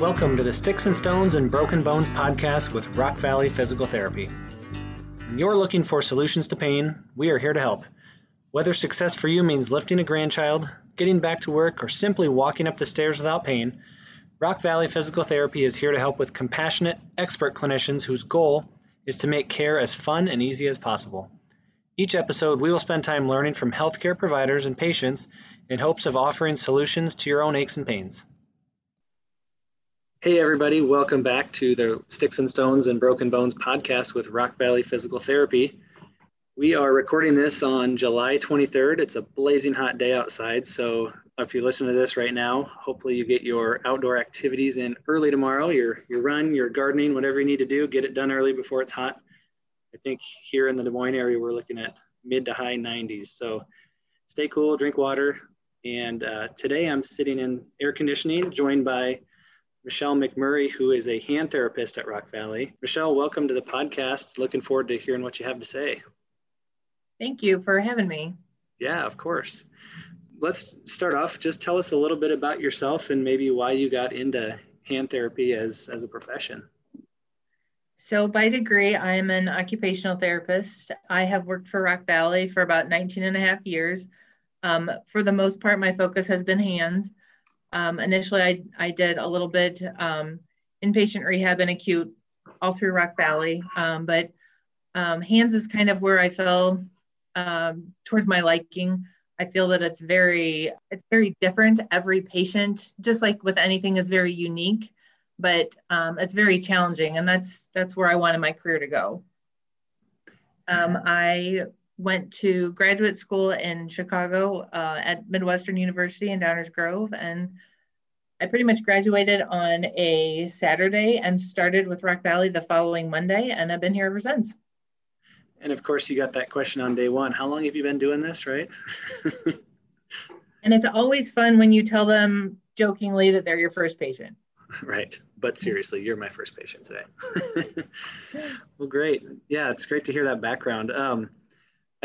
Welcome to the Sticks and Stones and Broken Bones podcast with Rock Valley Physical Therapy. When you're looking for solutions to pain, we are here to help. Whether success for you means lifting a grandchild, getting back to work, or simply walking up the stairs without pain, Rock Valley Physical Therapy is here to help with compassionate, expert clinicians whose goal is to make care as fun and easy as possible. Each episode, we will spend time learning from healthcare providers and patients in hopes of offering solutions to your own aches and pains. Hey, everybody, welcome back to the Sticks and Stones and Broken Bones podcast with Rock Valley Physical Therapy. We are recording this on July 23rd. It's a blazing hot day outside. So, if you listen to this right now, hopefully you get your outdoor activities in early tomorrow. Your, your run, your gardening, whatever you need to do, get it done early before it's hot. I think here in the Des Moines area, we're looking at mid to high 90s. So, stay cool, drink water. And uh, today I'm sitting in air conditioning, joined by Michelle McMurray, who is a hand therapist at Rock Valley. Michelle, welcome to the podcast. Looking forward to hearing what you have to say. Thank you for having me. Yeah, of course. Let's start off. Just tell us a little bit about yourself and maybe why you got into hand therapy as, as a profession. So, by degree, I'm an occupational therapist. I have worked for Rock Valley for about 19 and a half years. Um, for the most part, my focus has been hands. Um, initially, I, I did a little bit um, inpatient rehab and acute all through Rock Valley, um, but um, hands is kind of where I fell um, towards my liking. I feel that it's very it's very different. Every patient, just like with anything, is very unique, but um, it's very challenging, and that's that's where I wanted my career to go. I went to graduate school in Chicago uh, at Midwestern University in Downers Grove. And I pretty much graduated on a Saturday and started with Rock Valley the following Monday. And I've been here ever since. And of course, you got that question on day one. How long have you been doing this, right? and it's always fun when you tell them jokingly that they're your first patient. Right. But seriously, you're my first patient today. well, great. Yeah, it's great to hear that background. Um,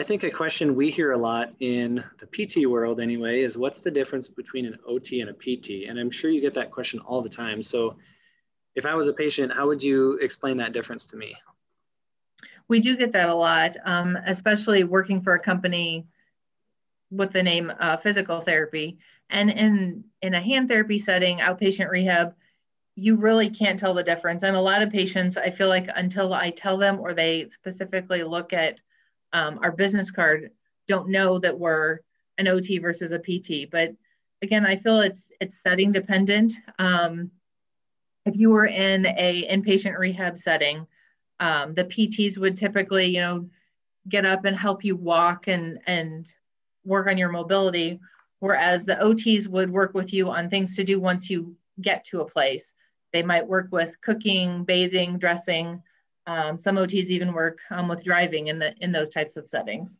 I think a question we hear a lot in the PT world anyway is what's the difference between an OT and a PT? And I'm sure you get that question all the time. So if I was a patient, how would you explain that difference to me? We do get that a lot, um, especially working for a company with the name uh, physical therapy. And in, in a hand therapy setting, outpatient rehab, you really can't tell the difference. And a lot of patients, I feel like until I tell them or they specifically look at um, our business card don't know that we're an OT versus a PT. But again, I feel it's it's setting dependent. Um, if you were in a inpatient rehab setting, um, the PTs would typically, you know, get up and help you walk and and work on your mobility, whereas the OTs would work with you on things to do once you get to a place. They might work with cooking, bathing, dressing, um, some OTs even work um, with driving in the in those types of settings.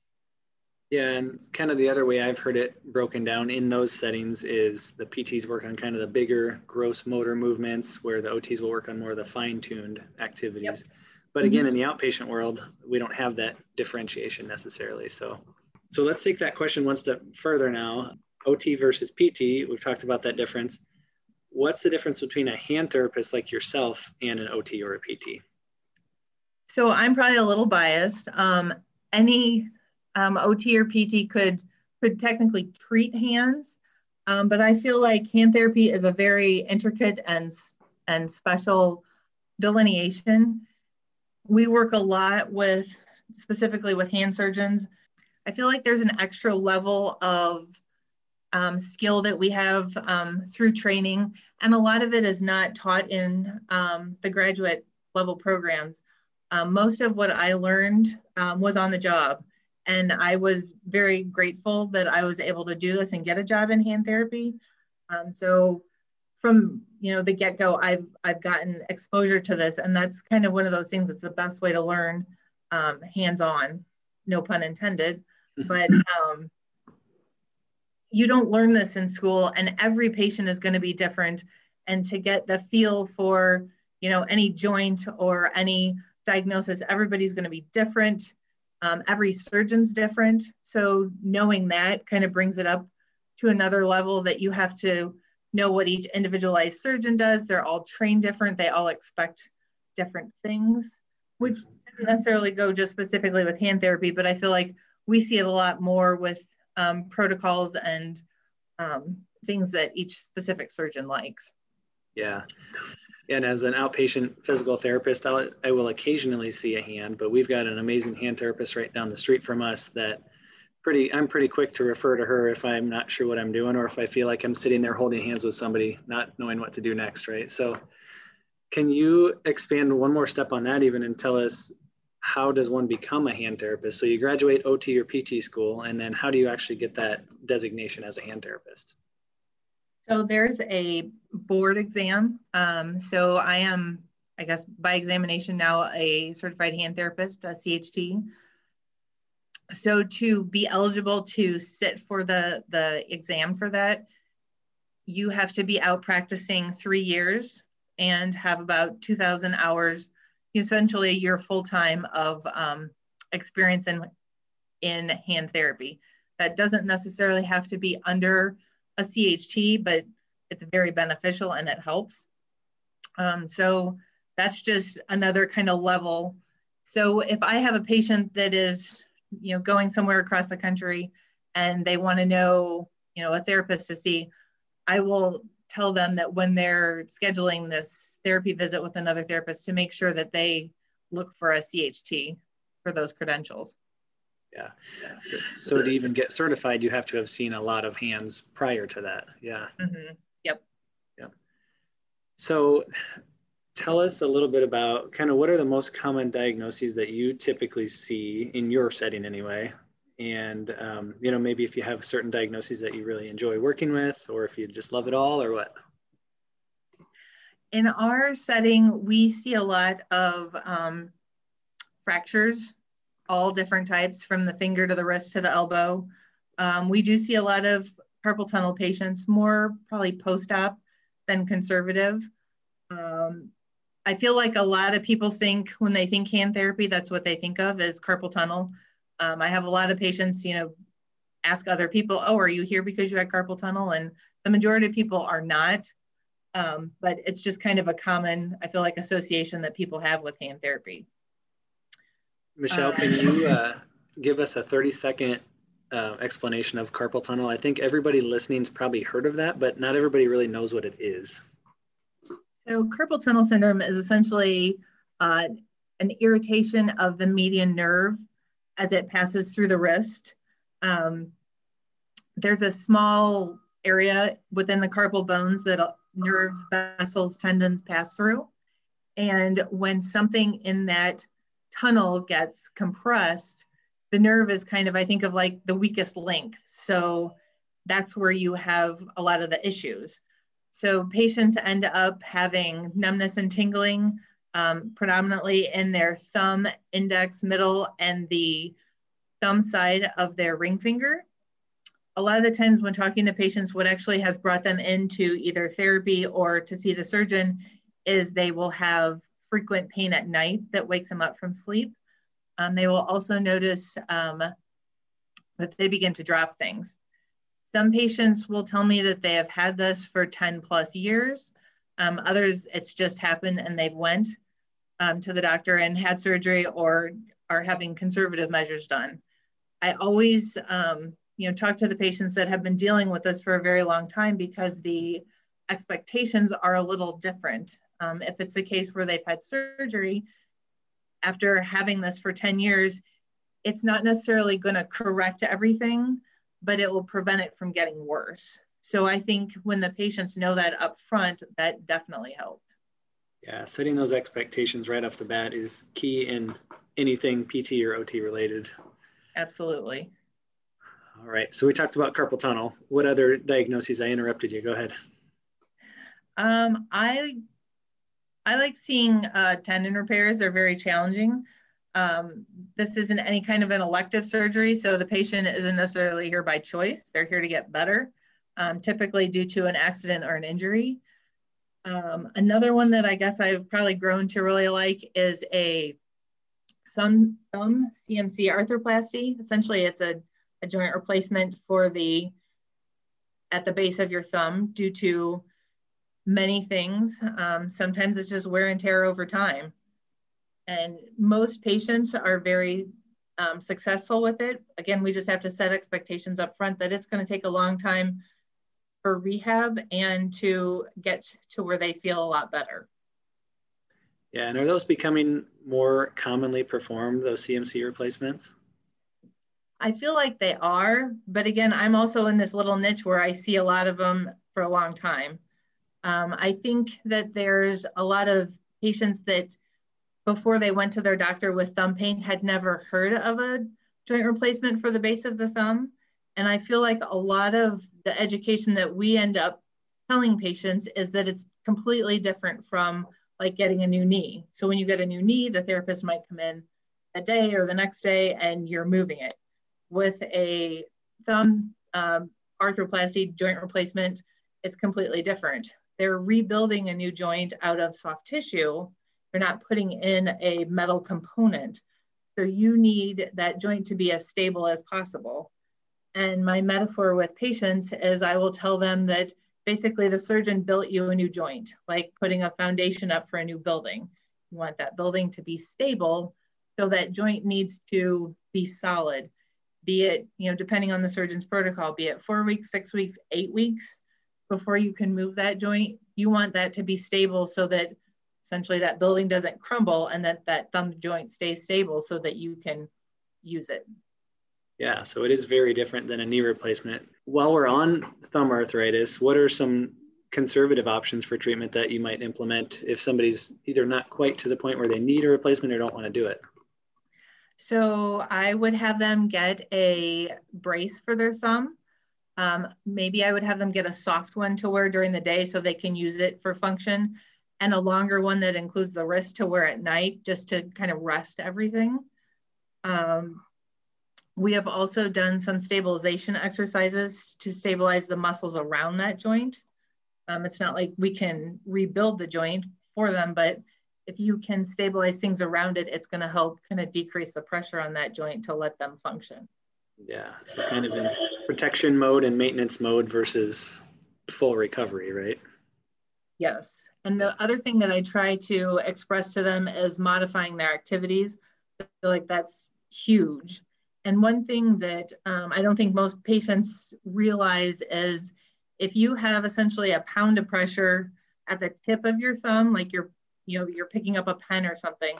Yeah, and kind of the other way I've heard it broken down in those settings is the PTs work on kind of the bigger gross motor movements, where the OTs will work on more of the fine-tuned activities. Yep. But again, mm-hmm. in the outpatient world, we don't have that differentiation necessarily. So, so let's take that question one step further now. OT versus PT. We've talked about that difference. What's the difference between a hand therapist like yourself and an OT or a PT? So I'm probably a little biased. Um, any um, OT or PT could could technically treat hands, um, but I feel like hand therapy is a very intricate and and special delineation. We work a lot with specifically with hand surgeons. I feel like there's an extra level of um, skill that we have um, through training, and a lot of it is not taught in um, the graduate level programs um, most of what I learned um, was on the job. And I was very grateful that I was able to do this and get a job in hand therapy. Um, so from you know the get-go, I've I've gotten exposure to this, and that's kind of one of those things. It's the best way to learn um, hands-on, no pun intended. But um, you don't learn this in school, and every patient is going to be different. And to get the feel for you know any joint or any diagnosis, everybody's going to be different. Um, every surgeon's different. So knowing that kind of brings it up to another level that you have to know what each individualized surgeon does. They're all trained different. They all expect different things, which doesn't necessarily go just specifically with hand therapy, but I feel like we see it a lot more with um, protocols and um, things that each specific surgeon likes. Yeah. And as an outpatient physical therapist, I'll, I will occasionally see a hand, but we've got an amazing hand therapist right down the street from us that pretty, I'm pretty quick to refer to her if I'm not sure what I'm doing or if I feel like I'm sitting there holding hands with somebody, not knowing what to do next, right? So can you expand one more step on that even and tell us how does one become a hand therapist? So you graduate OT or PT school, and then how do you actually get that designation as a hand therapist? So there's a board exam. Um, so I am, I guess, by examination now a certified hand therapist, a CHT. So to be eligible to sit for the the exam for that, you have to be out practicing three years and have about 2,000 hours essentially a year full time of um, experience in, in hand therapy. That doesn't necessarily have to be under a CHT, but it's very beneficial and it helps. Um, so that's just another kind of level. So if I have a patient that is, you know, going somewhere across the country and they want to know, you know, a therapist to see, I will tell them that when they're scheduling this therapy visit with another therapist to make sure that they look for a CHT for those credentials. Yeah. So, so to even get certified, you have to have seen a lot of hands prior to that. Yeah. Mm-hmm. Yep. Yep. So tell us a little bit about kind of what are the most common diagnoses that you typically see in your setting anyway and um, you know maybe if you have certain diagnoses that you really enjoy working with or if you just love it all or what in our setting we see a lot of um, fractures all different types from the finger to the wrist to the elbow um, we do see a lot of carpal tunnel patients more probably post-op than conservative um, i feel like a lot of people think when they think hand therapy that's what they think of is carpal tunnel um, I have a lot of patients, you know, ask other people, oh, are you here because you had carpal tunnel? And the majority of people are not. Um, but it's just kind of a common, I feel like, association that people have with hand therapy. Michelle, can you uh, give us a 30 second uh, explanation of carpal tunnel? I think everybody listening's probably heard of that, but not everybody really knows what it is. So carpal tunnel syndrome is essentially uh, an irritation of the median nerve as it passes through the wrist. Um, there's a small area within the carpal bones that nerves, vessels, tendons pass through. And when something in that tunnel gets compressed, the nerve is kind of, I think of like the weakest link. So that's where you have a lot of the issues. So patients end up having numbness and tingling, um, predominantly in their thumb, index, middle, and the thumb side of their ring finger. A lot of the times when talking to patients, what actually has brought them into either therapy or to see the surgeon is they will have frequent pain at night that wakes them up from sleep. Um, they will also notice um, that they begin to drop things. Some patients will tell me that they have had this for 10 plus years. Um, others, it's just happened and they've went um, to the doctor and had surgery or are having conservative measures done. I always, um, you know, talk to the patients that have been dealing with this for a very long time because the expectations are a little different. Um, if it's a case where they've had surgery after having this for 10 years, it's not necessarily going to correct everything, but it will prevent it from getting worse. So I think when the patients know that up front, that definitely helped. Yeah, setting those expectations right off the bat is key in anything PT or OT related. Absolutely. All right. So we talked about carpal tunnel. What other diagnoses? I interrupted you. Go ahead. Um, I I like seeing uh, tendon repairs. They're very challenging. Um, this isn't any kind of an elective surgery, so the patient isn't necessarily here by choice. They're here to get better, um, typically due to an accident or an injury. Um, another one that I guess I've probably grown to really like is a some, some CMC arthroplasty. Essentially, it's a, a joint replacement for the at the base of your thumb due to many things. Um, sometimes it's just wear and tear over time. And most patients are very um, successful with it. Again, we just have to set expectations up front that it's going to take a long time for rehab and to get to where they feel a lot better. Yeah, and are those becoming more commonly performed, those CMC replacements? I feel like they are, but again, I'm also in this little niche where I see a lot of them for a long time. Um, I think that there's a lot of patients that before they went to their doctor with thumb pain had never heard of a joint replacement for the base of the thumb. And I feel like a lot of the education that we end up telling patients is that it's completely different from like getting a new knee. So when you get a new knee, the therapist might come in a day or the next day and you're moving it. With a thumb um, arthroplasty joint replacement, it's completely different. They're rebuilding a new joint out of soft tissue. They're not putting in a metal component. So you need that joint to be as stable as possible. And my metaphor with patients is I will tell them that basically the surgeon built you a new joint, like putting a foundation up for a new building. You want that building to be stable, so that joint needs to be solid, be it, you know, depending on the surgeon's protocol, be it four weeks, six weeks, eight weeks before you can move that joint. You want that to be stable so that essentially that building doesn't crumble and that that thumb joint stays stable so that you can use it. Yeah, so it is very different than a knee replacement. While we're on thumb arthritis, what are some conservative options for treatment that you might implement if somebody's either not quite to the point where they need a replacement or don't want to do it? So I would have them get a brace for their thumb. Um, maybe I would have them get a soft one to wear during the day so they can use it for function and a longer one that includes the wrist to wear at night just to kind of rest everything. Um, we have also done some stabilization exercises to stabilize the muscles around that joint. Um, it's not like we can rebuild the joint for them, but if you can stabilize things around it, it's going to help kind of decrease the pressure on that joint to let them function. Yeah, so kind of in protection mode and maintenance mode versus full recovery, right? Yes. And the other thing that I try to express to them is modifying their activities. I feel like that's huge. And one thing that um, I don't think most patients realize is if you have essentially a pound of pressure at the tip of your thumb, like you're, you know, you're picking up a pen or something,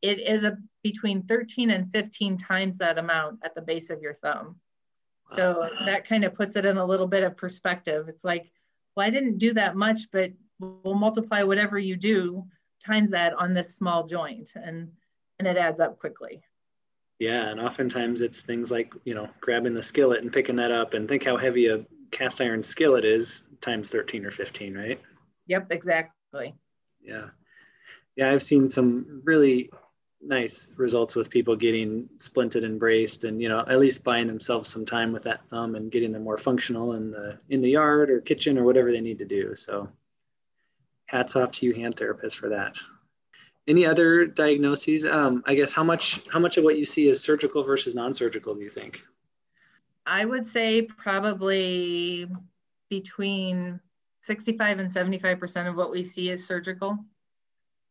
it is a between 13 and 15 times that amount at the base of your thumb. So that kind of puts it in a little bit of perspective. It's like, well, I didn't do that much, but we'll multiply whatever you do times that on this small joint and and it adds up quickly. Yeah, and oftentimes it's things like, you know, grabbing the skillet and picking that up and think how heavy a cast iron skillet is times 13 or 15, right? Yep, exactly. Yeah. Yeah, I've seen some really nice results with people getting splinted and braced and you know at least buying themselves some time with that thumb and getting them more functional in the in the yard or kitchen or whatever they need to do so hats off to you hand therapists for that any other diagnoses? Um, I guess how much how much of what you see is surgical versus non-surgical? Do you think? I would say probably between 65 and 75 percent of what we see is surgical.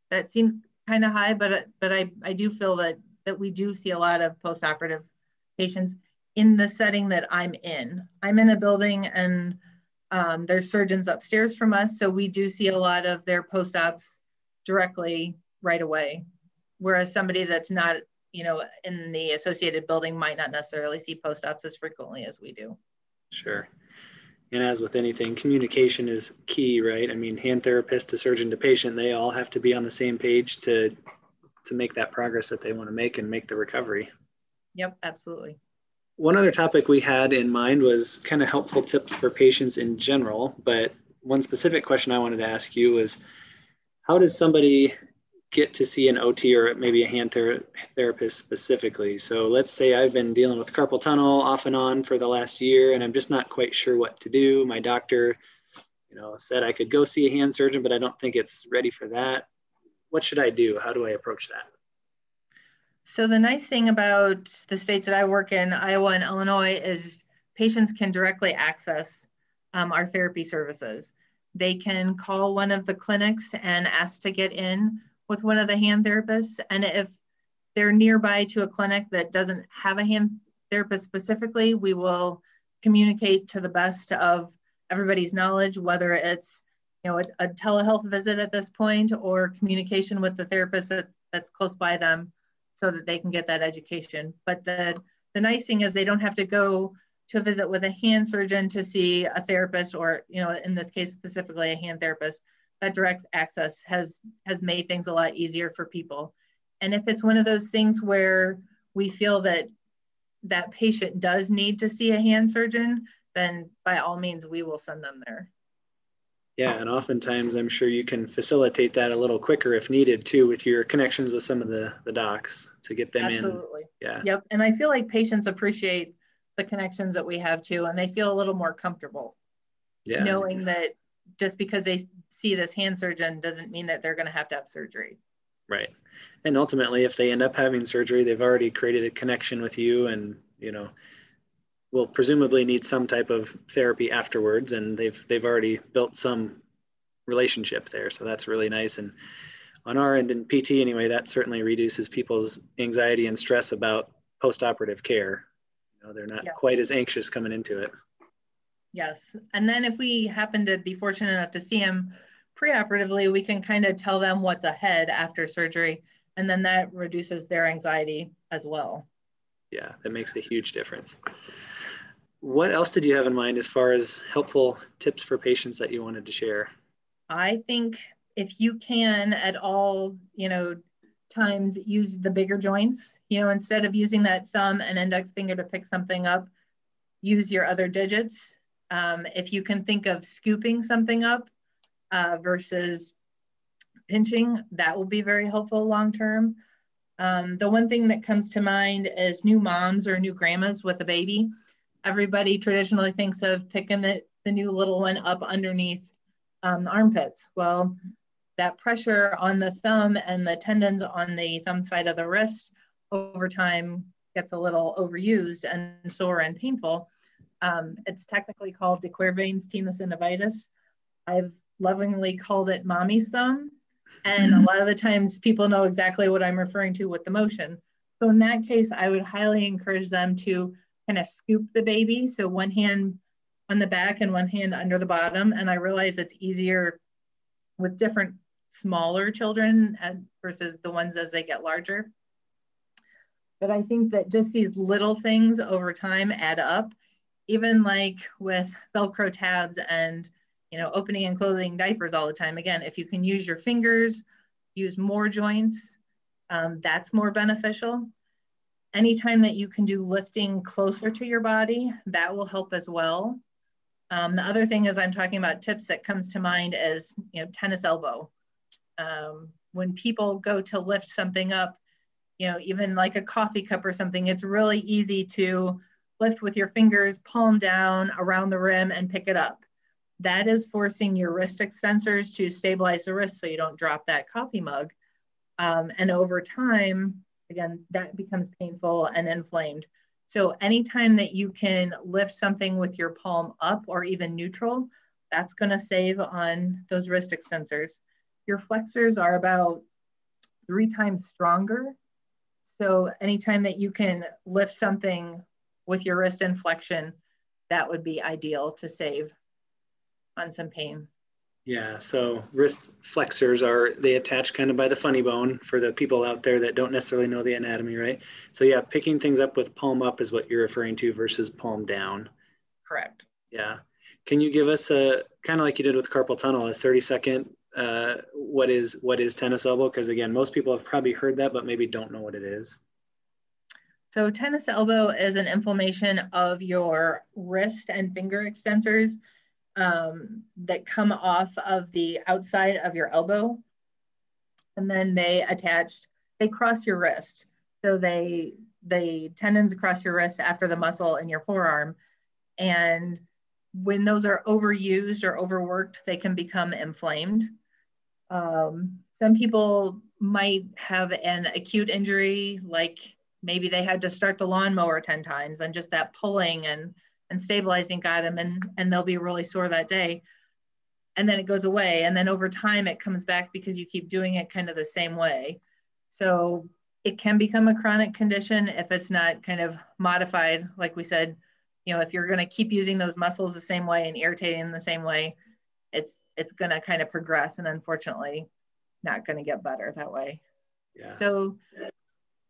That seems kind of high, but but I I do feel that that we do see a lot of postoperative patients in the setting that I'm in. I'm in a building and um, there's surgeons upstairs from us, so we do see a lot of their post-ops directly right away. Whereas somebody that's not, you know, in the associated building might not necessarily see post-ops as frequently as we do. Sure. And as with anything, communication is key, right? I mean, hand therapist to surgeon to patient, they all have to be on the same page to to make that progress that they want to make and make the recovery. Yep, absolutely. One other topic we had in mind was kind of helpful tips for patients in general, but one specific question I wanted to ask you was how does somebody get to see an OT or maybe a hand ther- therapist specifically. So let's say I've been dealing with carpal tunnel off and on for the last year, and I'm just not quite sure what to do. My doctor, you know, said I could go see a hand surgeon, but I don't think it's ready for that. What should I do? How do I approach that? So the nice thing about the states that I work in, Iowa and Illinois, is patients can directly access um, our therapy services. They can call one of the clinics and ask to get in with one of the hand therapists. And if they're nearby to a clinic that doesn't have a hand therapist specifically, we will communicate to the best of everybody's knowledge, whether it's you know a, a telehealth visit at this point or communication with the therapist that's, that's close by them so that they can get that education. But the, the nice thing is they don't have to go to a visit with a hand surgeon to see a therapist or, you know, in this case specifically a hand therapist. That direct access has has made things a lot easier for people. And if it's one of those things where we feel that that patient does need to see a hand surgeon, then by all means we will send them there. Yeah, and oftentimes I'm sure you can facilitate that a little quicker if needed too with your connections with some of the, the docs to get them Absolutely. in. Absolutely. Yeah. Yep. And I feel like patients appreciate the connections that we have too, and they feel a little more comfortable. Yeah. Knowing that just because they see this hand surgeon doesn't mean that they're going to have to have surgery. Right. And ultimately, if they end up having surgery, they've already created a connection with you and, you know, will presumably need some type of therapy afterwards and they've they've already built some relationship there so that's really nice and on our end in pt anyway that certainly reduces people's anxiety and stress about post-operative care you know they're not yes. quite as anxious coming into it yes and then if we happen to be fortunate enough to see them preoperatively we can kind of tell them what's ahead after surgery and then that reduces their anxiety as well yeah that makes a huge difference what else did you have in mind as far as helpful tips for patients that you wanted to share? I think if you can at all, you know, times use the bigger joints, you know, instead of using that thumb and index finger to pick something up, use your other digits. Um, if you can think of scooping something up uh, versus pinching, that will be very helpful long term. Um, the one thing that comes to mind is new moms or new grandmas with a baby everybody traditionally thinks of picking the, the new little one up underneath um, the armpits. Well, that pressure on the thumb and the tendons on the thumb side of the wrist over time gets a little overused and sore and painful. Um, it's technically called de Quervain's tenosynovitis. I've lovingly called it mommy's thumb. And a lot of the times people know exactly what I'm referring to with the motion. So in that case, I would highly encourage them to kind of scoop the baby. So one hand on the back and one hand under the bottom. And I realize it's easier with different smaller children versus the ones as they get larger. But I think that just these little things over time add up, even like with Velcro tabs and you know opening and closing diapers all the time. Again, if you can use your fingers, use more joints, um, that's more beneficial. Anytime that you can do lifting closer to your body, that will help as well. Um, the other thing as I'm talking about tips that comes to mind is, you know, tennis elbow. Um, when people go to lift something up, you know, even like a coffee cup or something, it's really easy to lift with your fingers, palm down around the rim and pick it up. That is forcing your wrist extensors to stabilize the wrist so you don't drop that coffee mug. Um, and over time, again, that becomes painful and inflamed. So anytime that you can lift something with your palm up or even neutral, that's gonna save on those wrist extensors. Your flexors are about three times stronger. So anytime that you can lift something with your wrist in flexion, that would be ideal to save on some pain. Yeah, so wrist flexors are they attach kind of by the funny bone for the people out there that don't necessarily know the anatomy, right? So yeah, picking things up with palm up is what you're referring to versus palm down. Correct. Yeah. Can you give us a kind of like you did with carpal tunnel, a 30 second uh, what is what is tennis elbow? Because again, most people have probably heard that, but maybe don't know what it is. So tennis elbow is an inflammation of your wrist and finger extensors um, that come off of the outside of your elbow. And then they attach, they cross your wrist. So they, the tendons across your wrist after the muscle in your forearm. And when those are overused or overworked, they can become inflamed. Um, some people might have an acute injury, like maybe they had to start the lawnmower 10 times and just that pulling and and stabilizing got them and and they'll be really sore that day. And then it goes away. And then over time it comes back because you keep doing it kind of the same way. So it can become a chronic condition if it's not kind of modified like we said you know if you're going to keep using those muscles the same way and irritating the same way it's it's going to kind of progress and unfortunately not going to get better that way. Yeah. so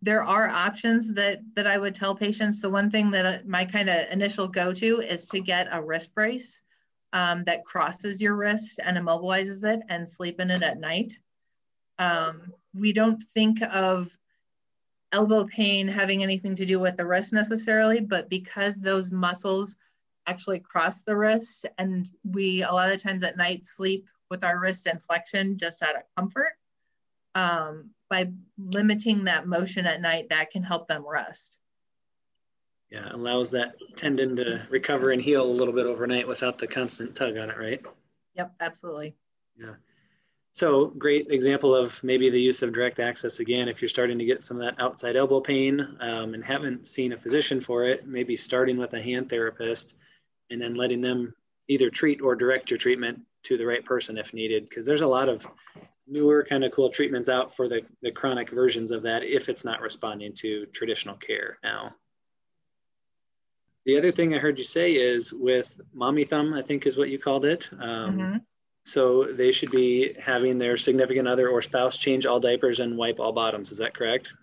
there are options that that i would tell patients the one thing that uh, my kind of initial go-to is to get a wrist brace um, that crosses your wrist and immobilizes it and sleep in it at night. Um, we don't think of elbow pain having anything to do with the wrist necessarily, but because those muscles actually cross the wrist and we a lot of times at night sleep with our wrist in flexion just out of comfort, um, by limiting that motion at night, that can help them rest yeah, allows that tendon to recover and heal a little bit overnight without the constant tug on it, right? Yep, absolutely. Yeah. So great example of maybe the use of direct access again. If you're starting to get some of that outside elbow pain um, and haven't seen a physician for it, maybe starting with a hand therapist and then letting them either treat or direct your treatment to the right person if needed. Because there's a lot of newer kind of cool treatments out for the, the chronic versions of that if it's not responding to traditional care now. The other thing I heard you say is with mommy thumb, I think is what you called it. Um, mm-hmm. So they should be having their significant other or spouse change all diapers and wipe all bottoms. Is that correct?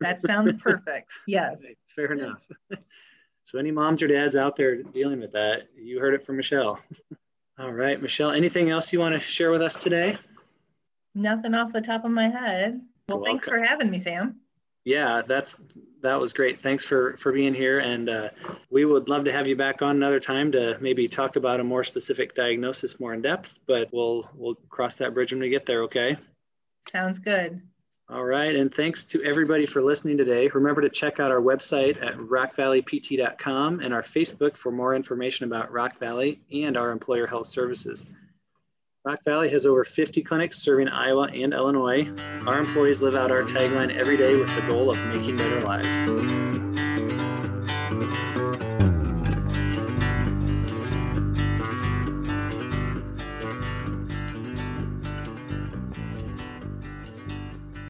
That sounds perfect. yes. Fair enough. so any moms or dads out there dealing with that, you heard it from Michelle. all right, Michelle, anything else you want to share with us today? Nothing off the top of my head. Well, thanks for having me, Sam. Yeah, that's that was great. Thanks for for being here, and uh, we would love to have you back on another time to maybe talk about a more specific diagnosis more in depth. But we'll we'll cross that bridge when we get there. Okay. Sounds good. All right, and thanks to everybody for listening today. Remember to check out our website at rockvalleypt.com and our Facebook for more information about Rock Valley and our employer health services. Rock Valley has over 50 clinics serving Iowa and Illinois. Our employees live out our tagline every day with the goal of making better lives.